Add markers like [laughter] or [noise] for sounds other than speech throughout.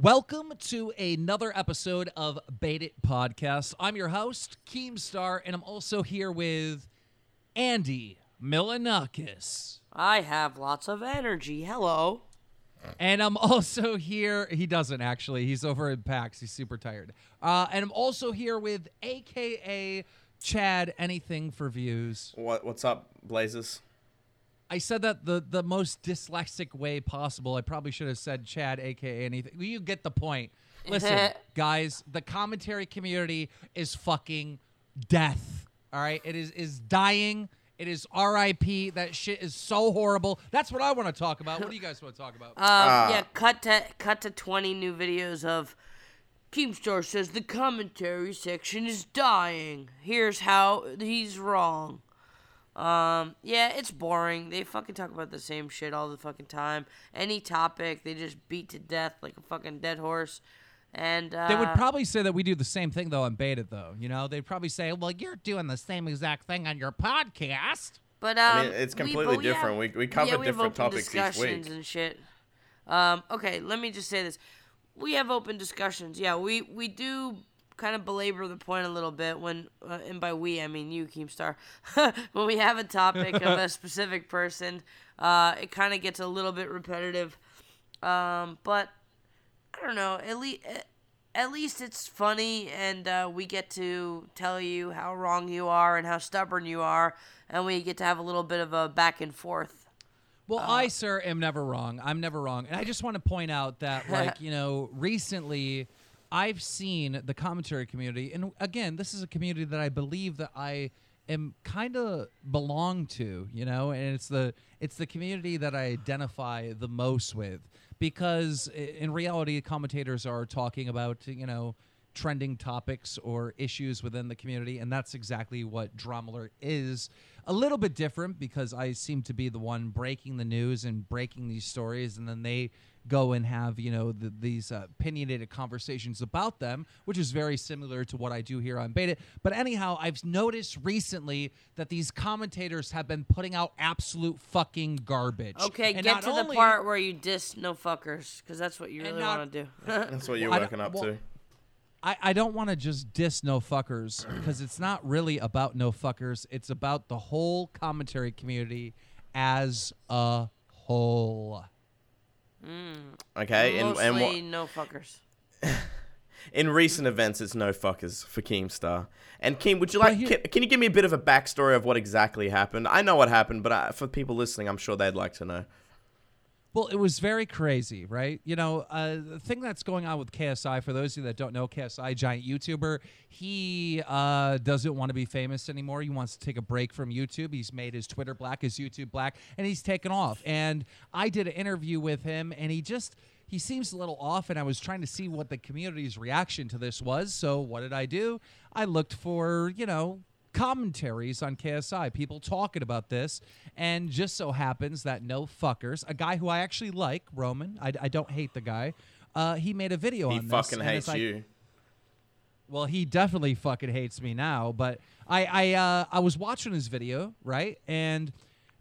Welcome to another episode of Baited Podcast. I'm your host, Keemstar, and I'm also here with Andy Milonakis. I have lots of energy. Hello. And I'm also here. He doesn't actually. He's over at PAX. He's super tired. Uh, and I'm also here with AKA Chad. Anything for views. What what's up, Blazers? I said that the the most dyslexic way possible. I probably should have said Chad, aka anything. You get the point. [laughs] Listen, guys, the commentary community is fucking death. All right, it is is dying. It is R.I.P. That shit is so horrible. That's what I want to talk about. What do you guys want to talk about? [laughs] Um, yeah, cut to cut to twenty new videos of Keemstar says the commentary section is dying. Here's how he's wrong. Um, yeah, it's boring. They fucking talk about the same shit all the fucking time. Any topic, they just beat to death like a fucking dead horse. And uh, they would probably say that we do the same thing though on Baited though. You know, they'd probably say, "Well, you're doing the same exact thing on your podcast." But um, I mean, it's we- completely we have- different. We- we cover yeah, we have different open topics each discussions week. and shit. Um, okay, let me just say this: we have open discussions. Yeah, we we do kind of belabor the point a little bit when, uh, and by we I mean you, Keemstar. [laughs] when we have a topic of a [laughs] specific person, uh, it kind of gets a little bit repetitive. Um, but I don't know. At least. At least it's funny, and uh, we get to tell you how wrong you are and how stubborn you are, and we get to have a little bit of a back and forth. Well, I, sir, am never wrong. I'm never wrong. And I just want to point out that, [laughs] like, you know, recently I've seen the commentary community. And again, this is a community that I believe that I am kind of belong to, you know, and it's the it's the community that I identify the most with because in reality commentators are talking about, you know, trending topics or issues within the community, and that's exactly what Alert is. A little bit different because I seem to be the one breaking the news and breaking these stories, and then they go and have you know the, these uh, opinionated conversations about them, which is very similar to what I do here on Baited. But anyhow, I've noticed recently that these commentators have been putting out absolute fucking garbage. Okay, And get to the only- part where you diss no fuckers, because that's what you really want to do. [laughs] That's what you're working up well- to. I, I don't want to just diss no fuckers because it's not really about no fuckers. It's about the whole commentary community as a whole. Okay, and and Mostly what no fuckers. [laughs] in recent events, it's no fuckers for Keemstar. And Keem, would you like? here- Can, can you give me a bit of a backstory of what exactly happened? I know what happened, but uh, for people listening, I'm sure they'd like to know. Well, it was very crazy, right? You know, uh, the thing that's going on with KSI, for those of you that don't know, KSI, giant YouTuber, he uh, doesn't want to be famous anymore. He wants to take a break from YouTube. He's made his Twitter black, his YouTube black, and he's taken off. And I did an interview with him, and he just. He seems a little off, and I was trying to see what the community's reaction to this was. So, what did I do? I looked for, you know, commentaries on KSI, people talking about this, and just so happens that no fuckers, a guy who I actually like, Roman, I, I don't hate the guy, uh, he made a video He on this. He fucking hates like- you. Well, he definitely fucking hates me now, but I I uh, I was watching his video, right? And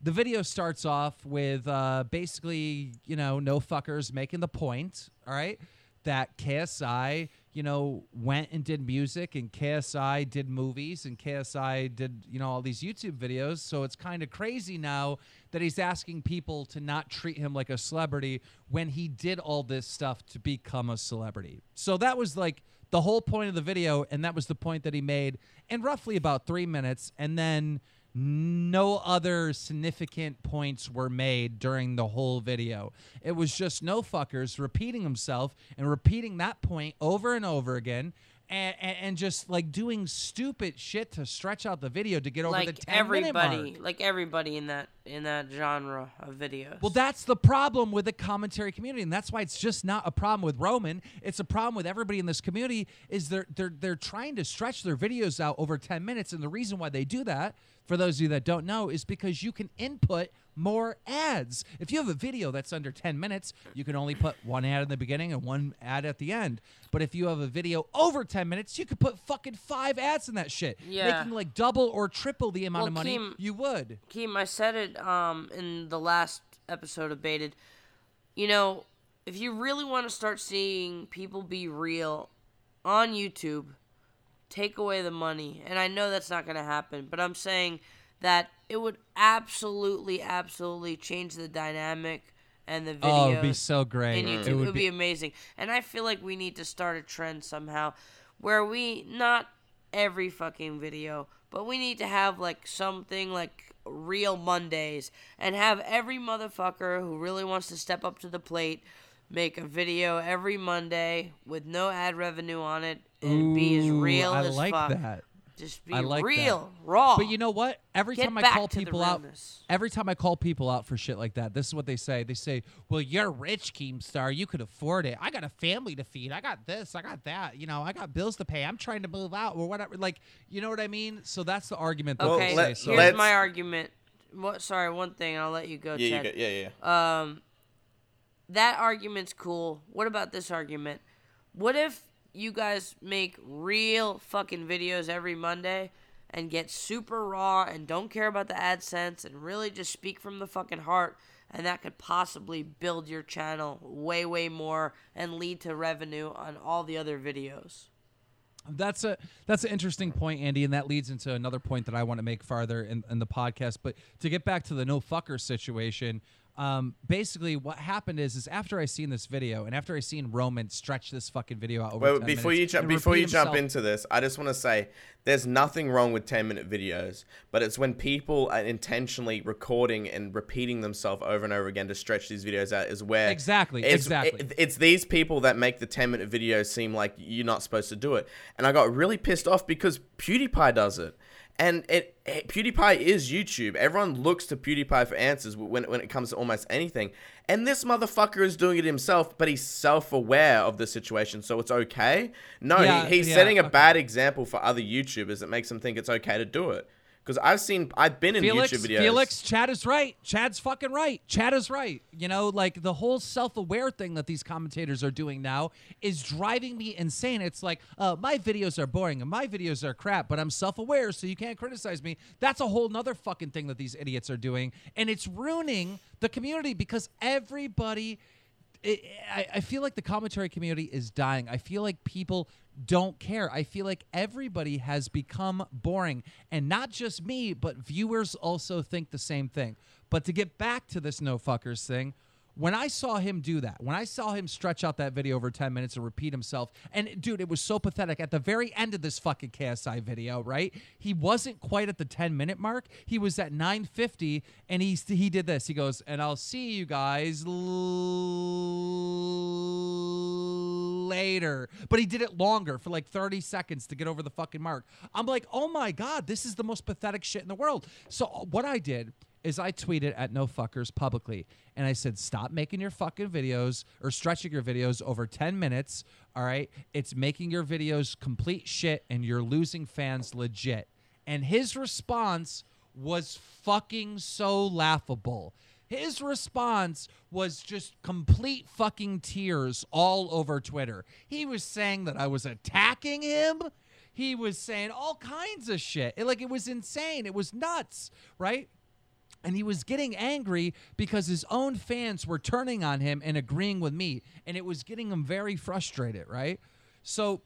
the video starts off with uh, basically, you know, no fuckers making the point, all right, that KSI, you know, went and did music and KSI did movies and KSI did, you know, all these YouTube videos. So it's kind of crazy now that he's asking people to not treat him like a celebrity when he did all this stuff to become a celebrity. So that was like the whole point of the video, and that was the point that he made in roughly about three minutes, and then no other significant points were made during the whole video. It was just no fuckers repeating himself and repeating that point over and over again. And, and, and just like doing stupid shit to stretch out the video to get over the Like 10 minute everybody, mark. like everybody in that in that genre of videos. Well, that's the problem with the commentary community, and that's why it's just not a problem with Roman. It's a problem with everybody in this community. Is they're they're they're trying to stretch their videos out over ten minutes, and the reason why they do that, for those of you that don't know, is because you can input more ads. If you have a video that's under ten minutes, you can only put one ad in the beginning and one ad at the end. But if you have a video over ten minutes, you could put fucking five ads in that shit, Yeah. making like double or triple the amount Well, of money Keem- you would. Keem, I said it um in the last episode of Baited. You know, if you really want to start seeing people be real on YouTube, take away the money. And I know that's not going to happen, but I'm saying that it would absolutely, absolutely change the dynamic and the video. Oh, it'd be so great. in YouTube. It It would would be amazing. And I feel like we need to start a trend somehow where we not every fucking video, but we need to have like something like real Mondays and have every motherfucker who really wants to step up to the plate make a video every Monday with no ad revenue on it and be as real I as like fuck. that. Just be I like that. real, raw. But you know what? Every Get time I call people out, every time I call people out for shit like that, this is what they say. They say, "Well, you're rich, Keemstar. You could afford it. I got a family to feed. I got this. I got that. You know, I got bills to pay. I'm trying to move out or whatever. Like, you know what I mean? So that's the argument. That Okay, they let- say. So here's my argument. What? Sorry, one thing. and I'll let you go. Yeah, you go, yeah, yeah. Um, that argument's cool. What about this argument? What if you guys make real fucking videos every Monday and get super raw and don't care about the AdSense and really just speak from the fucking heart? And that could possibly build your channel way, way more and lead to revenue on all the other videos. That's a that's an interesting point, Andy, and that leads into another point that I want to make farther in, in the podcast. But to get back to the no fucker situation, um, basically what happened is is after I seen this video and after I seen Roman stretch this fucking video out over 10 before minutes you jump, before you jump into this, I just want to say there's nothing wrong with 10 minute videos, but it's when people are intentionally recording and repeating themselves over and over again to stretch these videos out is where Exactly, it's, exactly. it- it's these people that make the 10 minute videos seem like you're not supposed to do it, and I got really pissed off because PewDiePie does it. And it, it- PewDiePie is YouTube. Everyone looks to PewDiePie for answers when, when it comes to almost anything. And this motherfucker is doing it himself, but he's self-aware of the situation, so it's okay. No, Yeah, he, he's yeah, setting a okay. bad example for other YouTubers that makes them think it's okay to do it. Because I've seen, I've been in Felix, YouTube videos. Felix, Chad is right. Chad's fucking right. Chad is right. You know, like the whole self-aware thing that these commentators are doing now is driving me insane. It's like, uh, my videos are boring and my videos are crap, but I'm self-aware, so you can't criticize me. That's a whole nother fucking thing that these idiots are doing, and it's ruining the community because everybody. I I, I feel like the commentary community is dying. I feel like people don't care. I feel like everybody has become boring. And not just me, but viewers also think the same thing. But to get back to this no fuckers thing, when I saw him do that, when I saw him stretch out that video over 10 minutes and repeat himself, and dude, it was so pathetic. At the very end of this fucking KSI video, right? He wasn't quite at the 10 minute mark. He was at 950 and he he did this. He goes, "And I'll see you guys later." But he did it longer for like 30 seconds to get over the fucking mark. I'm like, "Oh my god, this is the most pathetic shit in the world." So uh, what I did is I tweeted at no fuckers publicly and I said, stop making your fucking videos or stretching your videos over 10 minutes. All right. It's making your videos complete shit and you're losing fans legit. And his response was fucking so laughable. His response was just complete fucking tears all over Twitter. He was saying that I was attacking him. He was saying all kinds of shit. It- like it was insane. It was nuts, right? And he was getting angry because his own fans were turning on him and agreeing with me and it was getting him very frustrated right? So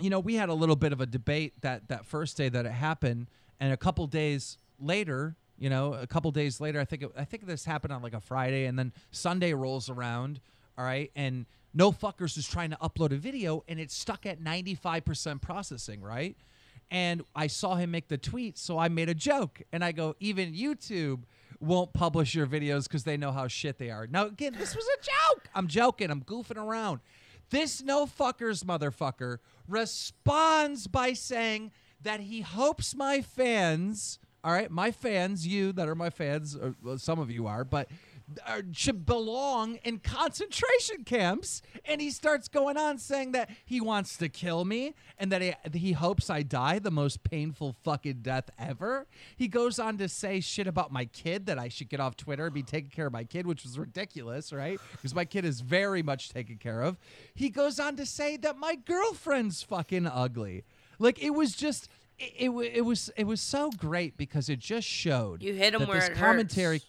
you know we had a little bit of a debate that that first day that it happened and a couple days later you know a couple days later i think it, i think this happened on like a friday and then sunday rolls around all right and no fuckers is trying to upload a video and it's stuck at 95% processing right and I saw him make the tweet, so I made a joke. And I go, even YouTube won't publish your videos because they know how shit they are. Now, again, this was a joke. I'm joking. I'm goofing around. This no fuckers motherfucker responds by saying that he hopes my fans, all right, my fans, you that are my fans, or well, some of you are, but Uh, should belong in concentration camps. And he starts going on saying that he wants to kill me and that he, he hopes I die the most painful fucking death ever. He goes on to say shit about my kid that I should get off Twitter and be taking care of my kid, which was ridiculous, right? Because my kid is very much taken care of. He goes on to say that my girlfriend's fucking ugly. Like it was just. It, it, it was it was so great because it just showed You hit him where this it commentary hurts.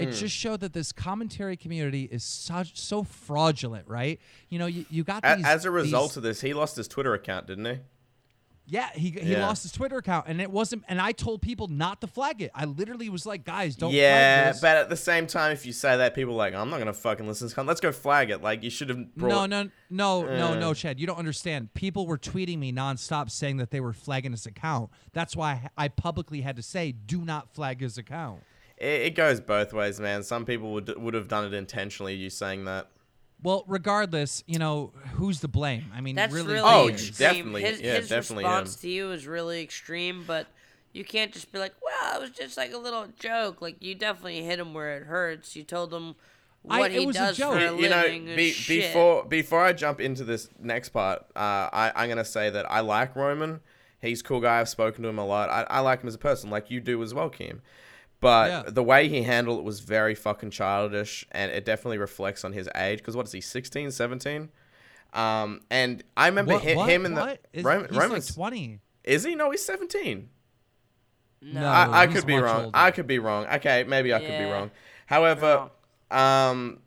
It just showed that this commentary community is such so fraudulent, right? You know, you, you got these As a result these- of this, he lost his Twitter account, didn't he? yeah, he he Yeah. lost his Twitter account, and it wasn't. And I told people not to flag it. I literally was like, guys, don't. yeah, flag this. but at the same time, if you say that, people are like, I'm not gonna fucking listen to this. Let's go flag it. Like you should have. Brought, No, no, no, no, Uh. no, Chad. You don't understand. People were tweeting me nonstop saying that they were flagging his account. That's why I publicly had to say, do not flag his account. It, it goes both ways, man. Some people would would have done it intentionally. You saying that? Well, regardless, you know, who's to blame? I mean, That's really. really Oh, who extreme. definitely. His, Yeah, his definitely response him. to you is really extreme, but you can't just be like, "Well, it was just like a little joke." Like you definitely hit him where it hurts. You told him I- what it he was a does joke. for a you know, living. and be, shit. before before I jump into this next part, uh, I, I'm gonna say that I like Roman. He's a cool guy. I've spoken to him a lot. I, I like him as a person, like you do as well, Kim. But Yeah. the way he handled it was very fucking childish, and it definitely reflects on his age. Because what is he, 16, 17? Um, and I remember What, hi- what, him and the what? Is, Roman, he's Roman's like 20. is he? No, he's 17. no, I, I could be wrong. older. I could be wrong. Okay, maybe I could be wrong. However, um,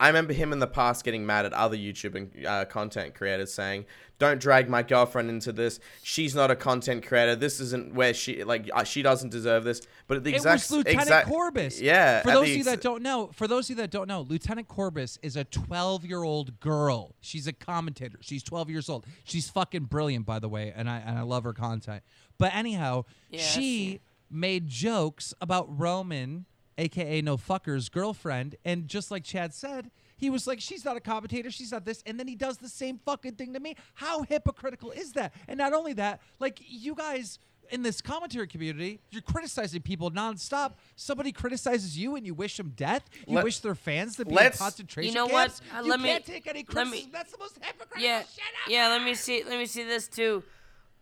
I remember him in the past getting mad at other YouTube and uh, content creators saying, "Don't drag my girlfriend into this. She's not a content creator. This isn't where she like uh, she doesn't deserve this." But at the It exact was Lieutenant exact Corbis. Yeah. For those the of you that don't know, for those of you that don't know, Lieutenant Corbis is a 12-year-old girl. She's a commentator. She's 12 years old. She's fucking brilliant, by the way, and I and I love her content. But anyhow, Yeah, I've she made jokes about Roman, aka No Fucker's girlfriend, and just like Chad said. He was like, she's not a commentator, she's not this, and then he does the same fucking thing to me. How hypocritical is that? And not only that, like you guys in this commentary community, you're criticizing people nonstop. Somebody criticizes you and you wish them death. You Let- wish their fans to be in let's- concentration You know what? Uh, you let me- can't take any criticism. me- That's the most hypocritical yeah, shit ever. yeah. Let me see. Let me see this too.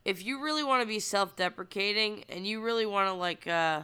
If you really want to be self-deprecating and you really want to like, uh,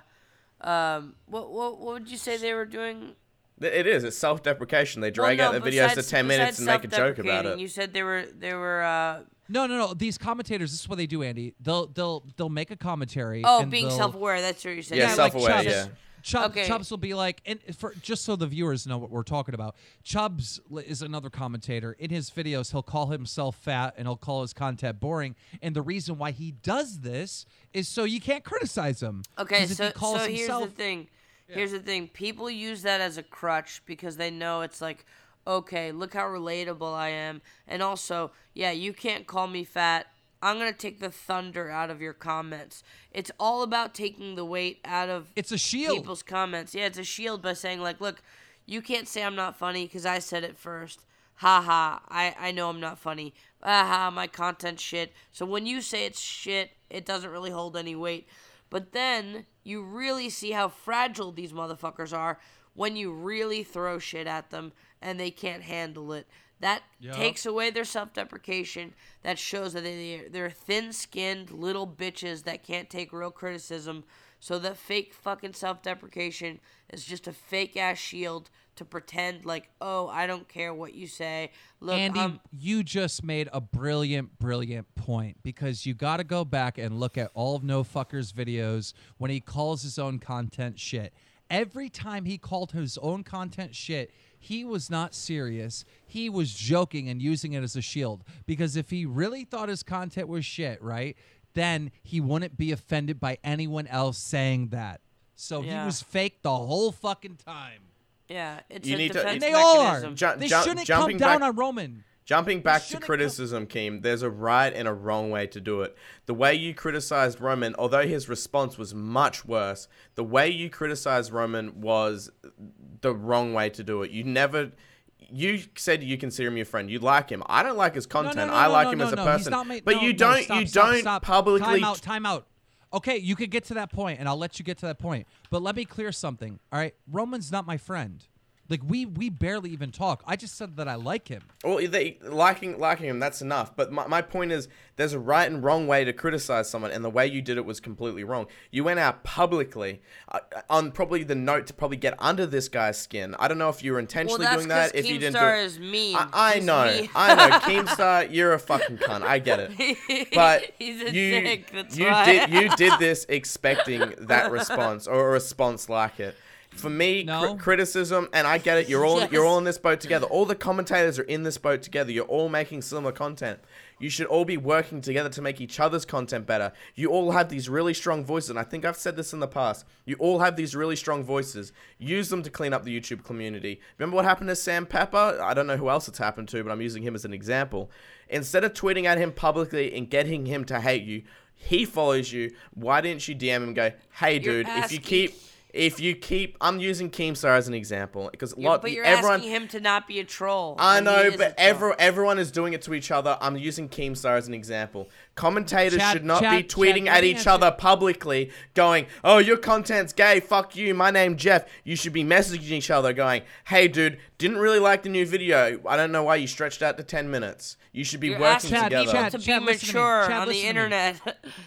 um, what what what would you say they were doing? It is. It's self-deprecation. They Well, drag no, out the videos to ten minutes and make a joke about it. You said they were they were. Uh, No, no, no. These commentators, this is what they do, Andy. They'll they'll they'll make a commentary. oh, and being self-aware. That's what you're saying. Yeah, like self-aware, Chubbs. yeah. Chubbs, Okay. Chubbs will be like, and for just so the viewers know what we're talking about, Chubbs is another commentator. In his videos, he'll call himself fat and he'll call his content boring. And the reason why he does this is so you can't criticize him. Okay, so he calls so here's himself, the thing. Here's the thing. People use that as a crutch because they know it's like, okay, look how relatable I am, and also, yeah, you can't call me fat. I'm gonna take the thunder out of your comments. It's all about taking the weight out of It's a shield. people's comments. Yeah, it's a shield by saying like, look, you can't say I'm not funny because I said it first. Ha ha. I I know I'm not funny. Ah Aha, my content shit. So when you say it's shit, it doesn't really hold any weight. But then you really see how fragile these motherfuckers are when you really throw shit at them and they can't handle it. That Yup. takes away their self-deprecation. That shows that they they're thin-skinned little bitches that can't take real criticism. So that fake fucking self-deprecation is just a fake ass shield to pretend like, oh, I don't care what you say. Look, Andy, you just made a brilliant, brilliant point because you got to go back and look at all of No Fucker's videos when he calls his own content shit. Every time he called his own content shit, he was not serious. He was joking and using it as a shield because if he really thought his content was shit, right, then he wouldn't be offended by anyone else saying that. So he was fake the whole fucking time. yeah, it's You a need to- defense And they all are. Ju- they ju- shouldn't come down back- on Roman. Jumping back to criticism, Keem, there's a right and a wrong way to do it. The way you criticized Roman, although his response was much worse, the way you criticized Roman was the wrong way to do it. You never. You said you consider him your friend. You like him. I don't like his No, no, content. no, I like no, him no, as a no, person. not ma- but no, you don't. stop, you stop, don't stop. publicly. Time out. Time out. Okay, you could get to that point, and I'll let you get to that point. But let me clear something. All right, Roman's not my friend. Like we we barely even talk. I just said that I like him. Well, they, liking liking him, that's enough. But my, my point is, there's a right and wrong way to criticize someone, and the way you did it was completely wrong. You went out publicly uh, on probably the note to probably get under this guy's skin. I don't know if you were intentionally that's doing that. 'cause If you didn't do Keemstar it. is mean. I, I know, mean. I know, [laughs] Keemstar, you're a fucking cunt. I get it. [laughs] But He's a you dick, that's you why. did you did this expecting that response or a response like it. For me, No. cri- criticism, and I get it. You're all Yes. you're all in this boat together. All the commentators are in this boat together. You're all making similar content. You should all be working together to make each other's content better. You all have these really strong voices, and I think I've said this in the past. You all have these really strong voices. Use them to clean up the YouTube community. Remember what happened to Sam Pepper? I don't know who else it's happened to, but I'm using him as an example. Instead of tweeting at him publicly and getting him to hate you, he follows you. Why didn't you DM him and go, "Hey, dude, if you keep." If you keep, I'm using Keemstar as an example because You're- lot but you're everyone. asking him to not be a troll. I know, is but every, everyone is doing it to each other. I'm using Keemstar as an example. Commentators Chad- should not Chad- be tweeting Chad, at each answer- other publicly, going, "Oh, your content's gay. Fuck you. My name Jeff." You should be messaging each other, going, "Hey, dude, didn't really like the new video. I don't know why you stretched out to ten minutes. You should be You're working asking Chad, together." people Chad, to be Chad, listen to me. mature on the listen to me. internet.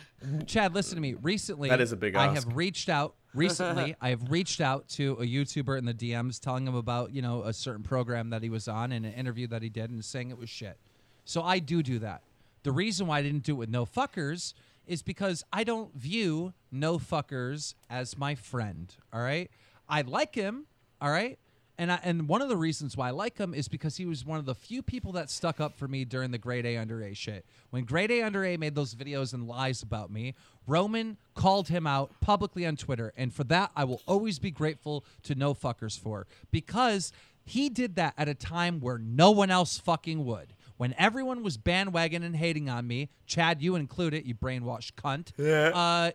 [laughs] Chad, listen to me. Recently, That is a big I have reached out. Recently, [laughs] I have reached out to a YouTuber in the DMs, telling him about you know a certain program that he was on and an interview that he did, and saying it was shit. So I do do that. The reason why I didn't do it with no fuckers is because I don't view no fuckers as my friend. All right, I like him. All right. And, I, and one of the reasons why I like him is because he was one of the few people that stuck up for me during the Grade A Under A shit. When Grade A Under A made those videos and lies about me, Roman called him out publicly on Twitter. And for that, I will always be grateful to No Fuckers for because he did that at a time where no one else fucking would. When everyone was bandwagon and hating on me, Chad, you included, you brainwashed cunt. Yeah. Uh,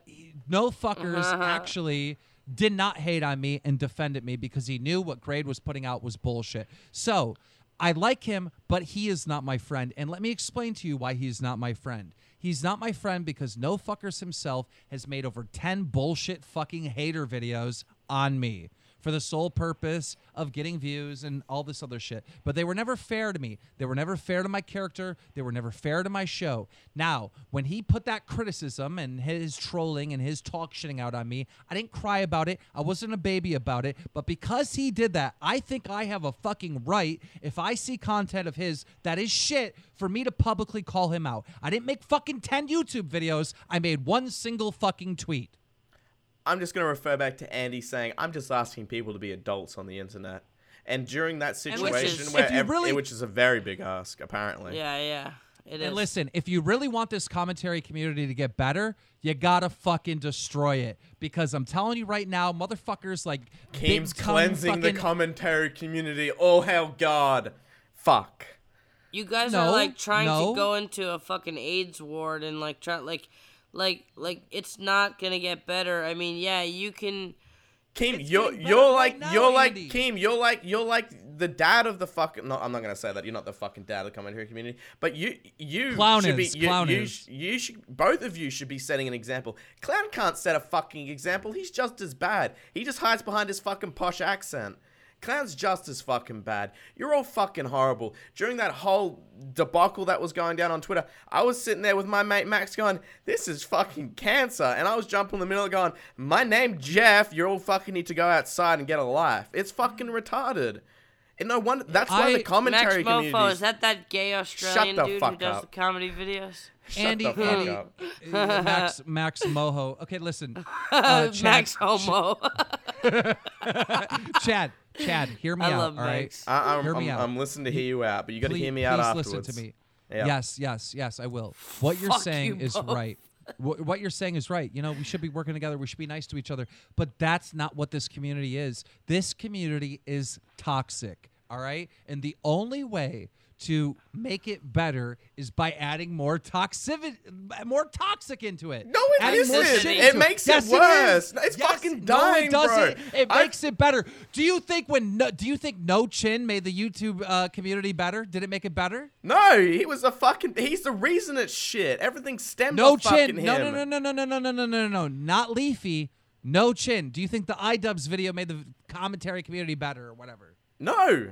no fuckers actually did not hate on me and defended me because he knew what Grade was putting out was bullshit. So I like him, but he is not my friend. And let me explain to you why he's not my friend. He's not my friend because No Fuckers himself has made over 10 bullshit fucking hater videos on me for the sole purpose of getting views and all this other shit. But they were never fair to me. They were never fair to my character. They were never fair to my show. Now, when he put that criticism and his trolling and his talk shitting out on me, I didn't cry about it. I wasn't a baby about it. But because he did that, I think I have a fucking right if I see content of his that is shit for me to publicly call him out. I didn't make fucking 10 YouTube videos. I made one single fucking tweet. I'm just going to refer back to Andy saying, I'm just asking people to be adults on the internet. And during that which situation, is- where If ev- really- which is a very big ask, apparently. yeah, yeah. It is. And listen, if you really want this commentary community to get better, you gotta fucking destroy it. Because I'm telling you right now, motherfuckers like Keem's big cum cleansing the commentary community. Oh, hell, God. Fuck. You guys No, are like trying no. to go into a fucking AIDS ward and like try like like like it's not gonna get better. I mean, yeah, you can Keem, you're getting better you're right like now, you're like Andy. Keem, you're like you're like the dad of the fucking. No, I'm not gonna say that. You're not the fucking dad of the commentary community. But you you Clown should is, be you, clown you, is. sh- you should both of you should be setting an example. Clown can't set a fucking example. He's just as bad. He just hides behind his fucking posh accent. Clown's just as fucking bad. You're all fucking horrible. During that whole debacle that was going down on Twitter, I was sitting there with my mate Max going, This is fucking cancer. And I was jumping in the middle going, My name Jeff, you all fucking need to go outside and get a life. It's fucking retarded. And no wonder that's why I- the Max commentary Mofo, community is that that gay Australian the dude who fuck does up. the comedy videos? Andy, the fuck Andy, up. [laughs] uh, Max, Max Moho. Okay, listen, uh, [laughs] Chad, Max Homo. [laughs] Chad, Chad, hear me I out. love all right, I, I'm, Hear me I'm, out. I'm listening to hear you out, but you got to hear me out please afterwards. listen to me. Yeah. Yes, yes, yes, I will. What you're Fuck saying you is both. right. Wh- What you're saying is right. You know, we should be working together. We should be nice to each other. But that's not what this community is. This community is toxic. All right. And the only way to make it better is by adding more toxicity, more toxic into it. No, it Adding isn't. shit It makes it Yes, worse. No, it's Yes, fucking no, dying, it doesn't. bro. It I- makes it better. Do you think when no, do you think No Chin made the YouTube uh, community better? Did it make it better? No, he was a fucking. He's the reason it's shit. Everything stems No chin. No, no, no, no, no, no, no, no, no, no, no. Not Leafy. No chin. Do you think the iDubbbz video made the commentary community better or whatever? No,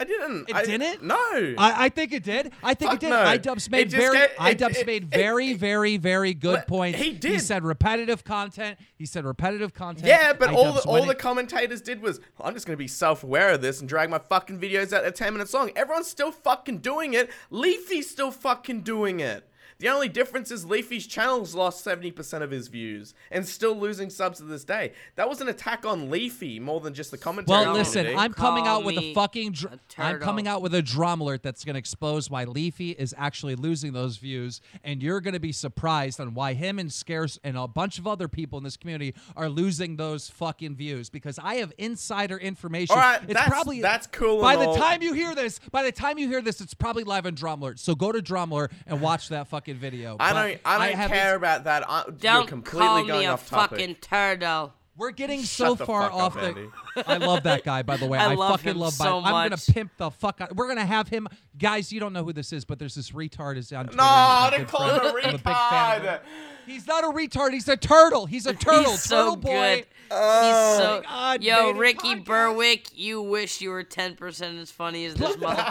I didn't. It I, didn't? No. I, I think it did. I think Fuck it did. no. iDubbbz made very get- it- made it- very, it- very, very good points. he did. He said repetitive content. He said repetitive content. yeah, but all the all the commentators did was, I'm just gonna be self-aware of this and drag my fucking videos out at ten minutes long. Everyone's still fucking doing it. Leafy's still fucking doing it. The only difference is Leafy's channel's lost 70% of his views and still losing subs to this day. That was an attack on Leafy more than just the commentary. Well, listen, community. I'm coming Call out with a fucking. Dr- a I'm coming out with a DramaAlert that's going to expose why Leafy is actually losing those views, and you're going to be surprised on why him and Scarce and a bunch of other people in this community are losing those fucking views because I have insider information. All right, it's that's- probably that's cool By the all. time you hear this, by the time you hear this, it's probably live on DramaAlert. So go to DramaAlert and watch that fucking video. I don't, I don't have care ins- about that. I, you're Don't completely call going me a off topic. fucking turtle. We're getting Shut so the far fuck up, off the. Andy. I love that guy, by the way. [laughs] I I, love fucking him love. so Biden. I'm gonna pimp the fuck out. We're gonna have him, guys. You don't know who this is, but there's this retard is on Twitter. No, He's don't call him friend. a I'm a big fan of him. retard. He's not a retard. He's a turtle. He's a turtle. He's turtle so boy. good. Oh, He's so God, yo, Ricky podcast. Berwick. You wish you were ten percent as funny as this motherfucker. [laughs]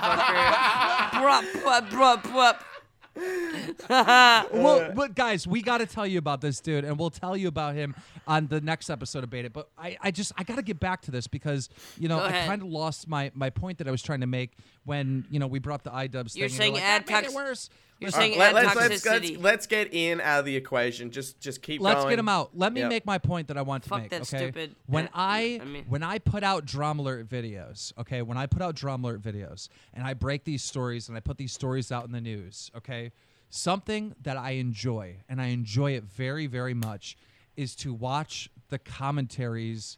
bruh, bruh, bruh, bruh. [laughs] well, uh. but guys, we got to tell you about this dude, and we'll tell you about him on the next episode of Baited. But I, I just, I got to get back to this because you know I kind of lost my my point that I was trying to make when you know we brought up the iDubbbz You're thing. saying and ad you're like, that made it worse. You're Listen, saying Let, ad us let's, let's, let's get in out of the equation. Just just keep Let's going. get him out. Let me Yep. make my point that I want to Fuck make. that okay. stupid- When uh, I, I mean- when I put out DramaAlert videos, okay, when I put out DramaAlert videos and I break these stories and I put these stories out in the news, okay, something that I enjoy and I enjoy it very very much is to watch the commentaries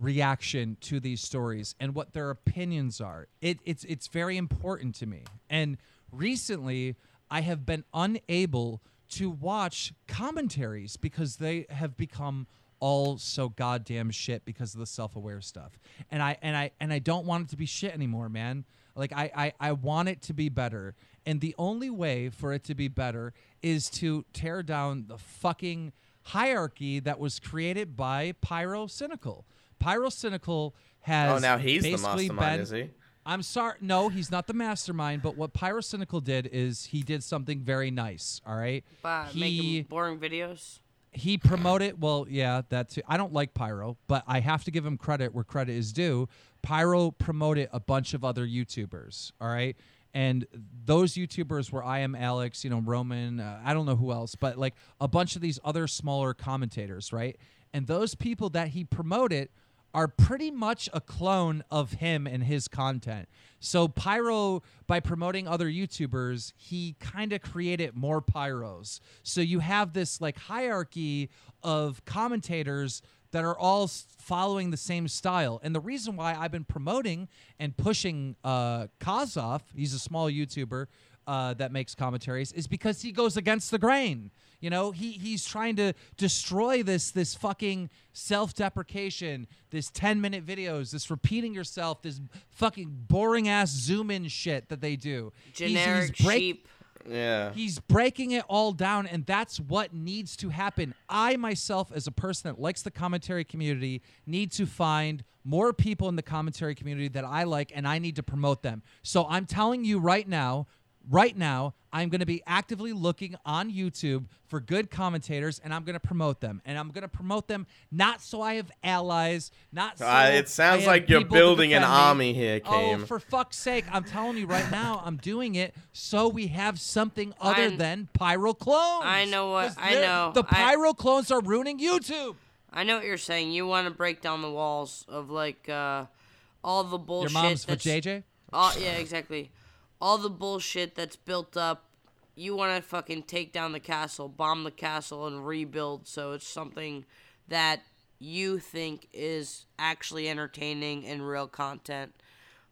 reaction to these stories and what their opinions are. It, it's it's very important to me. And recently, I have been unable to watch commentaries because they have become all so goddamn shit because of the self-aware stuff. And I and I and I don't want it to be shit anymore, man. Like I, I I want it to be better. And the only way for it to be better is to tear down the fucking hierarchy that was created by Pyrocynical. Pyro Cynical has Oh, now he's the mastermind, been- is he? I'm sorry. No, he's not the mastermind. But what Pyrocynical did is he did something very nice. All right. By he making boring videos. he promoted. Well, yeah, that too. I don't like Pyro, but I have to give him credit where credit is due. Pyro promoted a bunch of other YouTubers. All right. And those YouTubers were I am Alex, you know, Roman, uh, I don't know who else, but like a bunch of these other smaller commentators, right? And those people that he promoted are pretty much a clone of him and his content. So Pyro, by promoting other YouTubers, he kind of created more Pyros. So you have this like hierarchy of commentators that are all following the same style. And the reason why I've been promoting and pushing uh, Kazov, he's a small YouTuber uh, that makes commentaries, is because he goes against the grain. You know, he he's trying to destroy this this fucking self-deprecation, this 10-minute videos, this repeating yourself, this fucking boring ass zoom in shit that they do. He's- he's Generic break- sheep. Yeah. He's breaking it all down, and that's what needs to happen. I myself, as a person that likes the commentary community, need to find more people in the commentary community that I like, and I need to promote them. So I'm telling you right now, right now, I'm going to be actively looking on YouTube for good commentators, and I'm going to promote them. And I'm going to promote them not so I have allies, not so Uh, it sounds I have like you're building an defend me. army here, Oh, for fuck's sake! I'm telling you right now, I'm doing it so we have something other I- than pyro clones. I know what- I know. The I- pyro clones are ruining YouTube. I know what you're saying. You want to break down the walls of like uh, all the bullshit. Your bullshit. mom's for that's, JJ. All, yeah, exactly. All the bullshit that's built up. You want to fucking take down the castle, bomb the castle, and rebuild. So it's something that you think is actually entertaining and real content.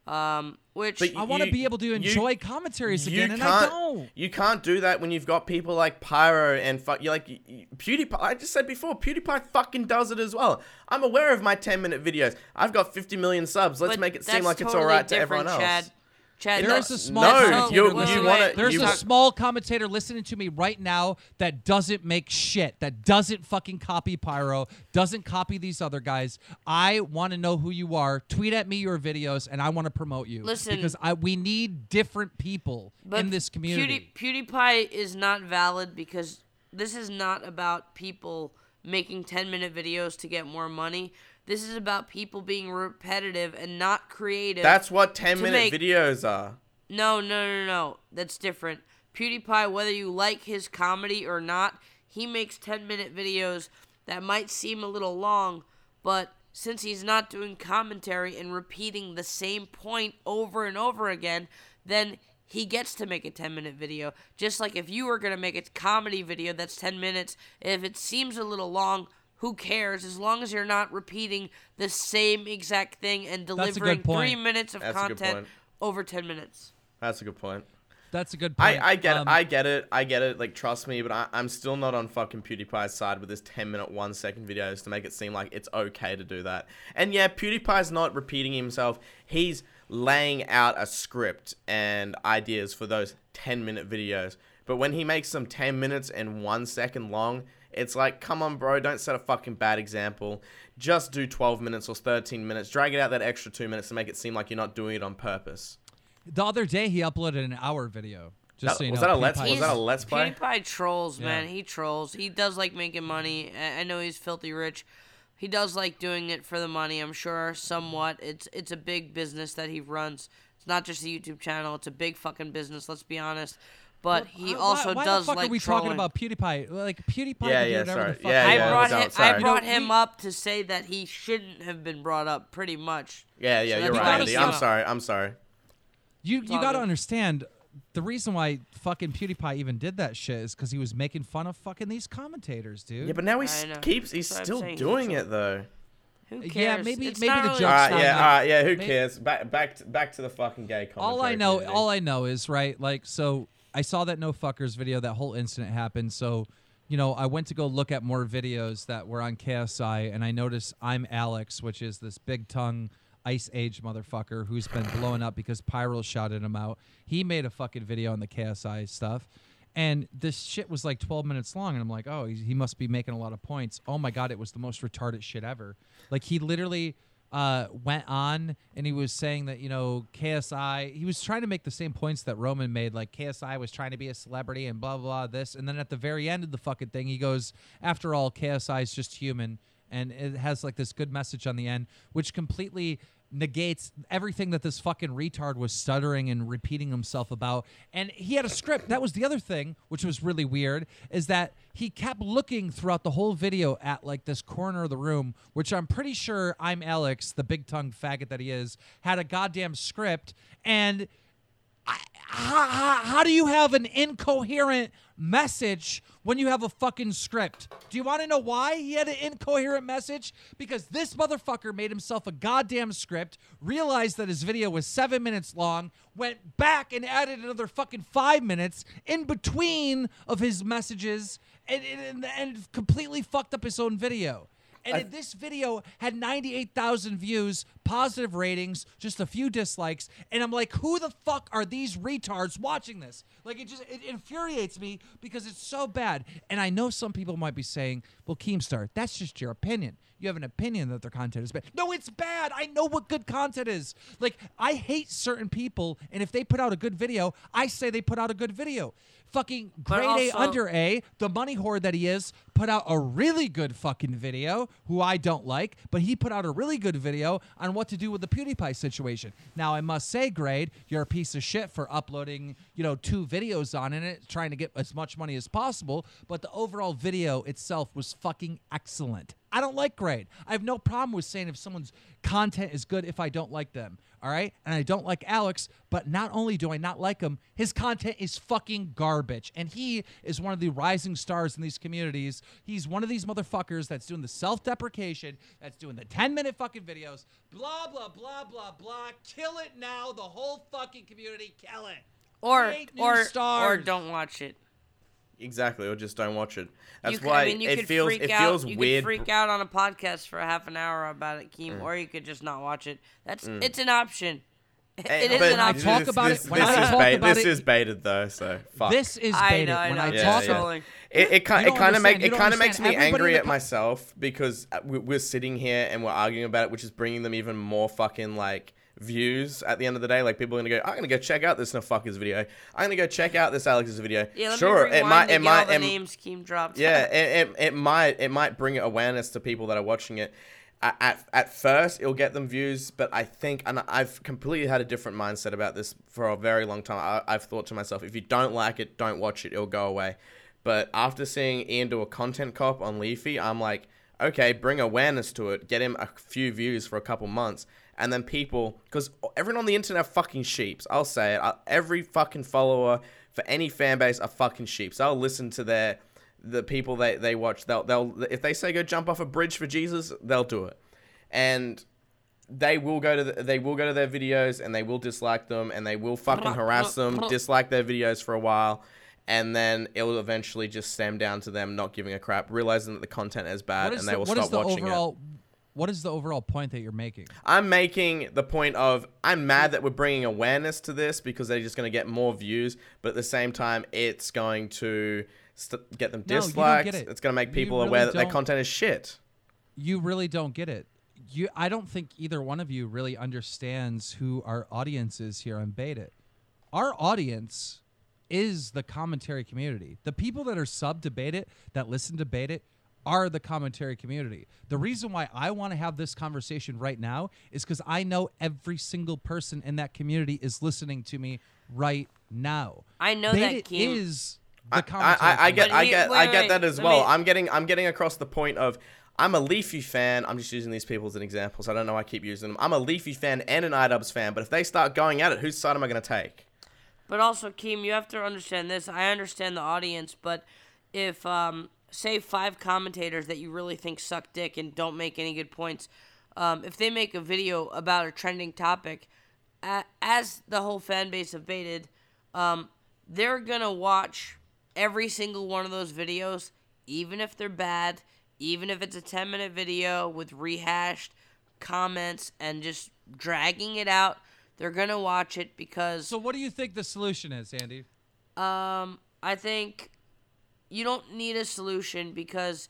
Um, which But I want to be able to you- enjoy commentaries you again, and can't, I don't. You can't do that when you've got people like Pyro and fuck. You're like you- you- PewDiePie. I just said before, PewDiePie fucking does it as well. I'm aware of my 10 minute videos. I've got 50 million subs. Let's but make it seem that's like it's all right to everyone else. Chad. Chad, There's no- a small no, commentator you- listening- you wanna- There's you- a small commentator listening to me right now that doesn't make shit, that doesn't fucking copy Pyro, doesn't copy these other guys. I want to know who you are. Tweet at me your videos, and I want to promote you. Listen- because I we need different people in this community. Pewdie, PewDiePie is not valid because this is not about people making 10 minute videos to get more money. This is about people being repetitive and not creative. That's what 10 minute make- videos are. no, no, no, no. That's different. PewDiePie, whether you like his comedy or not, he makes 10 minute videos that might seem a little long, but since he's not doing commentary and repeating the same point over and over again, then he gets to make a 10 minute video. Just like if you were going to make a comedy video that's 10 minutes, if it seems a little long, who cares? As long as you're not repeating the same exact thing and delivering three minutes of That's content over 10 minutes. That's a good point. That's a good point. I, I get Um, it. I get it. I get it. Like, trust me, but I, I'm still not on fucking PewDiePie's side with this 10 minute, one second videos to make it seem like it's okay to do that. And yeah, PewDiePie's not repeating himself. He's laying out a script and ideas for those 10 minute videos. But when he makes them 10 minutes and one second long, it's like, come on, bro, don't set a fucking bad example. Just do 12 minutes or 13 minutes. Drag it out that extra two minutes to make it seem like you're not doing it on purpose. the other day he uploaded an hour video. Just That- so you was know, that a let's- was that a Let's Play? PewDiePie trolls, man. Yeah. He trolls. He does like making money. I I know he's filthy rich. He does like doing it for the money. I'm sure somewhat. It's it's a big business that he runs. It's not just a YouTube channel. It's a big fucking business. Let's be honest. But he uh, Why- also why does the fuck like are we trolling. talking about PewDiePie? Like PewDiePie Yeah, can do yeah, whatever sorry. the fuck. Yeah, I he yeah, brought wants. him. sorry. I brought him up to say that he shouldn't have been brought up. Pretty much. Yeah, yeah, So you're that's right, gotta Andy. I'm stop. sorry. I'm sorry. You you all got to good. understand the reason why fucking PewDiePie even did that shit is because he was making fun of fucking these commentators, dude. Yeah, but now he I s- know. keeps. He's That's what I'm still saying, he's doing it though. Who Yeah, cares? maybe- It's maybe not the really joke's All right, not yeah, good. all right, yeah. Who May- cares? Back, back, to, back to the fucking gay commentary. all I know, community. all I know is right. Like, so I saw that no fuckers video. That whole incident happened. So, you know, I went to go look at more videos that were on KSI, and I noticed I'm Alex, which is this big tongue Ice Age motherfucker who's been blowing up because Pyro shouted him out. He made a fucking video on the KSI stuff. And this shit was like 12 minutes long, and I'm like, oh, he must be making a lot of points. Oh my god, it was the most retarded shit ever. Like he literally uh, went on and he was saying that you know KSI. He was trying to make the same points that Roman made. Like KSI was trying to be a celebrity and blah blah, blah this, and then at the very end of the fucking thing, he goes, after all, KSI is just human, and it has like this good message on the end, which completely negates everything that this fucking retard was stuttering and repeating himself about. And he had a script. That was the other thing, which was really weird, is that he kept looking throughout the whole video at like this corner of the room, which I'm pretty sure I'm Alex, the big tongue faggot that he is, had a goddamn script. And How, how, how do you have an incoherent message when you have a fucking script? Do you want to know why he had an incoherent message? Because this motherfucker made himself a goddamn script, realized that his video was seven minutes long, went back and added another fucking five minutes in between of his messages, and, and, and completely fucked up his own video. And this video had 98,000 views, positive ratings, just a few dislikes, and I'm like, who the fuck are these retards watching this? Like it just it infuriates me because it's so bad. And I know some people might be saying, "Well, Keemstar, that's just your opinion. You have an opinion that their content is bad." No, it's bad. I know what good content is. Like I hate certain people, and if they put out a good video, I say they put out a good video. Fucking grade A under A, the money hoard that he is, put out a really good fucking video, who I don't like, but he put out a really good video on what to do with the PewDiePie situation. Now, I must say, Grade, you're a piece of shit for uploading, you know, two videos on it, trying to get as much money as possible, but the overall video itself was fucking excellent. I don't like Grade. I have no problem with saying if someone's content is good if I don't like them. All right. And I don't like Alex, but not only do I not like him, his content is fucking garbage. And he is one of the rising stars in these communities. He's one of these motherfuckers that's doing the self deprecation, that's doing the 10 minute fucking videos, blah, blah, blah, blah, blah. Kill it now. The whole fucking community, kill it. Or or or don't watch it. Exactly, or just don't watch it. That's you, c- why I mean, you it could feels freak it out. feels you weird. could freak out on a podcast for a half an hour about it, Mm. Keem, or you could just not watch it. That's it's an option. [laughs] Eh, it is but an I option. talk about this- it- when this I is talk bait- about this it- is baited though, so fuck. This is I baited. know, I when know. I Yeah, talk yeah. trolling. It it kind it kind of make it kind of makes me. Everybody angry at co- myself because uh, we're sitting here and we're arguing about it, which is bringing them even more fucking like views at the end of the day. Like people are gonna go, I'm gonna go check out this no fuckers video. I'm gonna go check out this Alex's video. Yeah, sure, it might it might it, dropped. yeah, [laughs] it, it, it might it might bring awareness to people that are watching it. at, at, at first it'll get them views, but I think, and I've completely had a different mindset about this for a very long time. I, I've thought to myself, if you don't like it, don't watch it, it'll go away. But after seeing Ian do a content cop on Leafy, I'm like, okay, bring awareness to it, get him a few views for a couple months, and then people, because everyone on the internet are fucking sheeps. I'll say it. Uh, every fucking follower for any fan base are fucking sheeps. I'll listen to their the people they, they watch. They'll they'll if they say go jump off a bridge for Jesus, they'll do it, and they will go to the, they will go to their videos and they will dislike them and they will fucking harass them, dislike their videos for a while, and then it will eventually just stem down to them not giving a crap, realizing that the content is bad, and they the, will stop the watching overall, it. What is the overall point that you're making? I'm making the point of I'm mad that we're bringing awareness to this because they're just going to get more views, but at the same time, it's going to st- get them disliked. No, it. It's going to make people really aware that their content is shit. You really don't get it. You, I don't think either one of you really understands who our audience is here on Baited. Our audience is the commentary community. The people that are sub to It, that listen to It, are the commentary community. The reason why I want to have this conversation right now is because I know every single person in that community is listening to me right now. I know Bait that It Keem. is I, I, I, get, I get, I get that as well. Me, I'm getting, I'm getting across the point of, I'm a Leafy fan. I'm just using these people as an example, so I don't know. Why I keep using them. I'm a Leafy fan and an iDubbbz fan, but if they start going at it, whose side am I going to take? But also, Keem, you have to understand this. I understand the audience, but if, um, say, five commentators that you really think suck dick and don't make any good points, um, if they make a video about a trending topic, uh, as the whole fan base have baited, um, they're gonna watch every single one of those videos, even if they're bad, even if it's a 10 minute video with rehashed comments and just dragging it out, they're going to watch it because. So, what do you think the solution is, Andy? Um, I think you don't need a solution because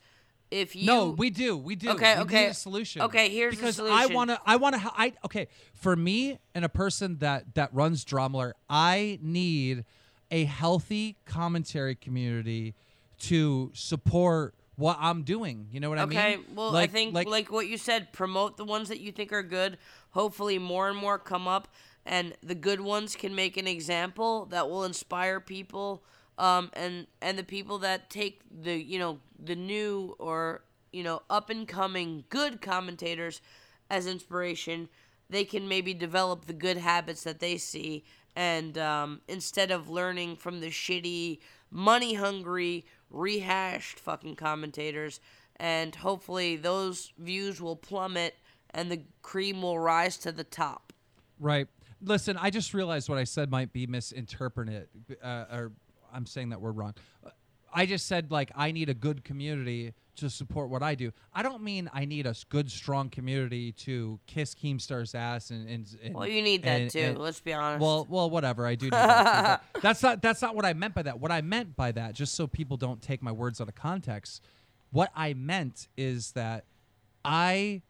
if you no we do we do okay we okay need a solution okay here's because the solution. i want to i want to i okay for me and a person that that runs DramaAlert i need a healthy commentary community to support what I'm doing. You know what okay, I mean? Okay, well, like, I think like, like what you said, promote the ones that you think are good. Hopefully, more and more come up, and the good ones can make an example that will inspire people. Um, and and the people that take the you know the new or you know up and coming good commentators as inspiration, they can maybe develop the good habits that they see and um, instead of learning from the shitty, money hungry, rehashed fucking commentators, and hopefully those views will plummet and the cream will rise to the top. Right. Listen, I just realized what I said might be misinterpreted, uh, or I'm saying that word wrong. I just said like I need a good community to support what I do. I don't mean I need a good, strong community to kiss Keemstar's ass and, and, and well, you need that and, too. And, let's be honest. Well, well, whatever. I do. Need that too, [laughs] that's not that's not what I meant by that. What I meant by that, just so people don't take my words out of context, what I meant is that I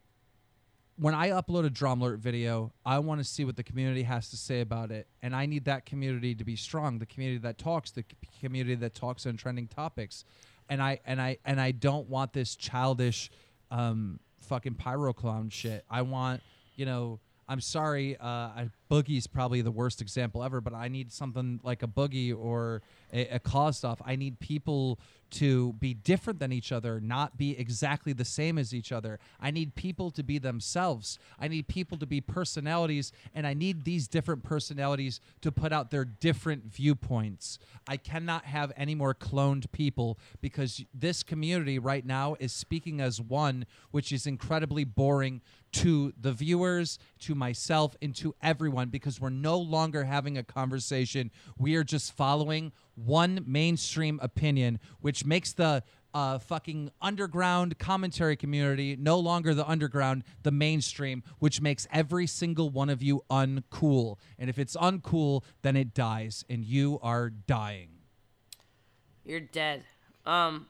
when I upload a DramaAlert video, I want to see what the community has to say about it, and I need that community to be strong. The community that talks, the community that talks on trending topics, and I and I and I don't want this childish, um, fucking pyro clown shit. I want you know. I'm sorry, uh, Boogie's probably the worst example ever, but I need something like a Boogie or a, a Kostov. I need people to be different than each other, not be exactly the same as each other. I need people to be themselves. I need people to be personalities, and I need these different personalities to put out their different viewpoints. I cannot have any more cloned people because this community right now is speaking as one, which is incredibly boring to the viewers, to myself, and to everyone because we're no longer having a conversation. We are just following one mainstream opinion, which makes the uh, fucking underground commentary community no longer the underground, the mainstream, which makes every single one of you uncool. And if it's uncool, then it dies, and you are dying. You're dead. Um,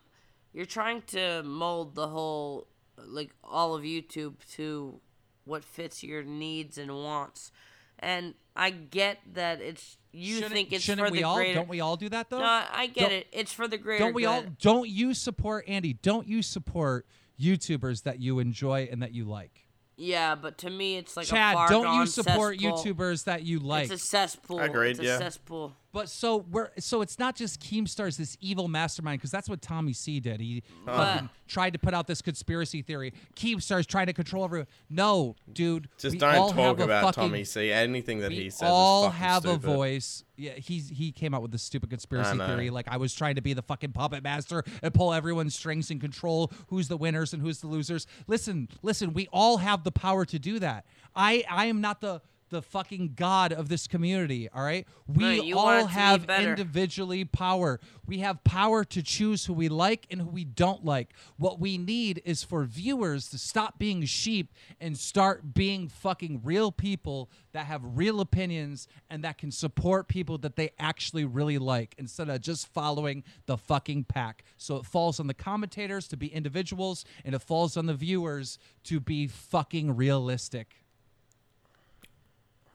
you're trying to mold the whole, like all of YouTube to what fits your needs and wants and I get that it's you shouldn't, think it's shouldn't for we the all, greater. Don't we all do that though? No, I get don't, it. It's for the greater. Don't we good. all? Don't you support Andy? Don't you support YouTubers that you enjoy and that you like. Yeah, but to me, it's like Chad, far don't you support cesspool. YouTubers that you like? It's a cesspool. Agreed, It's a yeah. cesspool. But so we're so it's not just Keemstar's this evil mastermind because that's what Tommy C did. He uh-huh. fucking tried to put out this conspiracy theory. Keemstar's trying to control everyone. No, dude. Just we don't talk about fucking, Tommy C. Anything that he says all is fucking We all have a voice. Yeah, he's he came out with this stupid conspiracy theory. Like I was trying to be the fucking puppet master and pull everyone's strings and control who's the winners and who's the losers. Listen, listen. We all have the power to do that. I I am not the the fucking god of this community. All right, we Right, you want it all to be have individually power. We have power to choose who we like and who we don't like. What we need is for viewers to stop being sheep and start being fucking real people that have real opinions and that can support people that they actually really like instead of just following the fucking pack. So it falls on the commentators to be individuals and it falls on the viewers to be fucking realistic.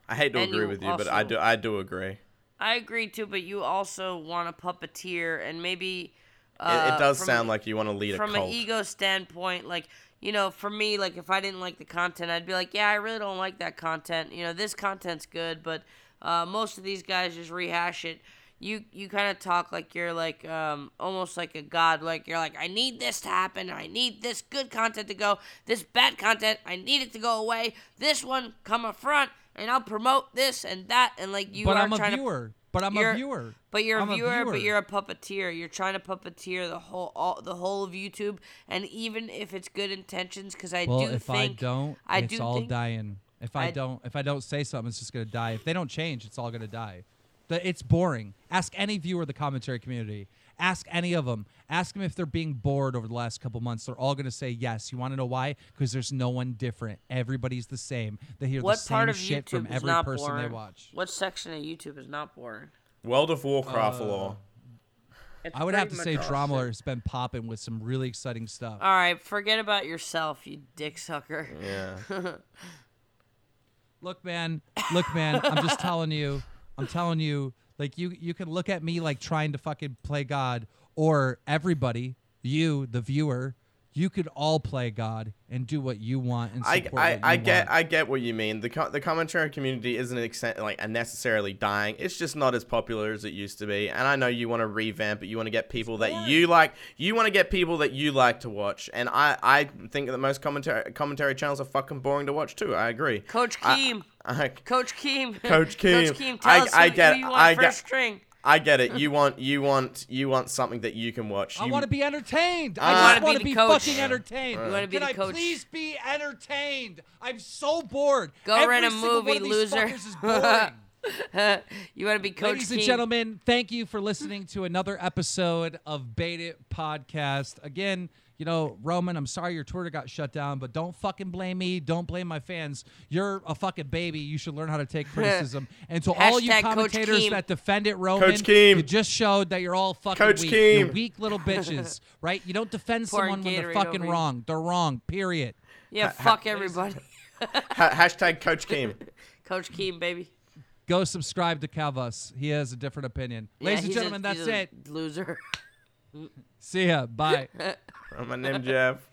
I hate to And agree you with you, but I do. I do agree. I agree too, but you also want a puppeteer, and maybe. It, Uh, it does from- sound like you want to lead a from an ego standpoint, like you know, for me, like if I didn't like the content, I'd be like, yeah, I really don't like that content. You know, this content's good, but uh, most of these guys just rehash it. You you kind of talk like you're like um, almost like a god. Like you're like, I need this to happen. I need this good content to go. This bad content, I need it to go away. This one come up front, and I'll promote this and that, and like you but are I'm a trying to viewer. But I'm a viewer. but you're a I'm viewer, but you're a puppeteer. You're trying to puppeteer the whole all, the whole of YouTube, and even if it's good intentions, because I Well, do if think I don't, I it's do all think, dying. If I, I- don't, if I don't say something, it's just gonna die. If they don't change, it's all gonna die. The, it's boring. Ask any viewer of the commentary community. Ask any of them. Ask them if they're being bored over the last couple months. They're all gonna say yes. You want to know why? Because there's no one different. Everybody's the same. They hear What the same part of shit YouTube from is every not person boring? they watch. What section of YouTube is not boring? World of Warcraft Uh, lore. I would have to say much all drama has been popping with some really exciting stuff. All right, forget about yourself, you dick sucker. Yeah. [laughs] look man look man i'm just [laughs] telling you i'm telling you like you you can look at me like trying to fucking play god or everybody you the viewer you could all play god and do what you want and I, support I, what you I get want. I get what you mean. The co- the commentary community isn't exce- like necessarily dying. It's just not as popular as it used to be. And I know you want to revamp it. You want to get people that you like. You want to get people that you like to watch. And I, I think that most commentary commentary channels are fucking boring to watch too. I agree. Coach I- Keem, I, [laughs] Coach Keem, Coach Keem. [laughs] Coach Keem, tell I- us I who, get- who you want I first get- string. I get it. You want you want you want something that you can watch. I want to be entertained. Uh, I You just wanna be be, fucking entertained. You wanna be Can the I coach. please be entertained? I'm so bored. Go Every rent a movie, of these loser. fuckers is [laughs] you want to be Coach Ladies and gentlemen, thank you for listening to another episode of Baited Podcast. Again, you know, Roman, I'm sorry your Twitter got shut down, but don't fucking blame me. Don't blame my fans. You're a fucking baby. You should learn how to take [laughs] criticism. and to all you Hashtag Coach commentators Keem. that defend it, Roman, Coach Keem. you just showed that you're all fucking Coach weak. Keem. You're weak little bitches, [laughs] right? You don't defend Pouring someone when they're Gatorade fucking over you. wrong. They're wrong. Period. Yeah, fuck everybody. [laughs] ha- hashtag Coach Keem. Coach Keem, baby. Go subscribe to Calvus. He has a different opinion. Yeah, Ladies and he's a- gentlemen, that's he's a it. Loser. See ya. Bye. [laughs] My name Jeff.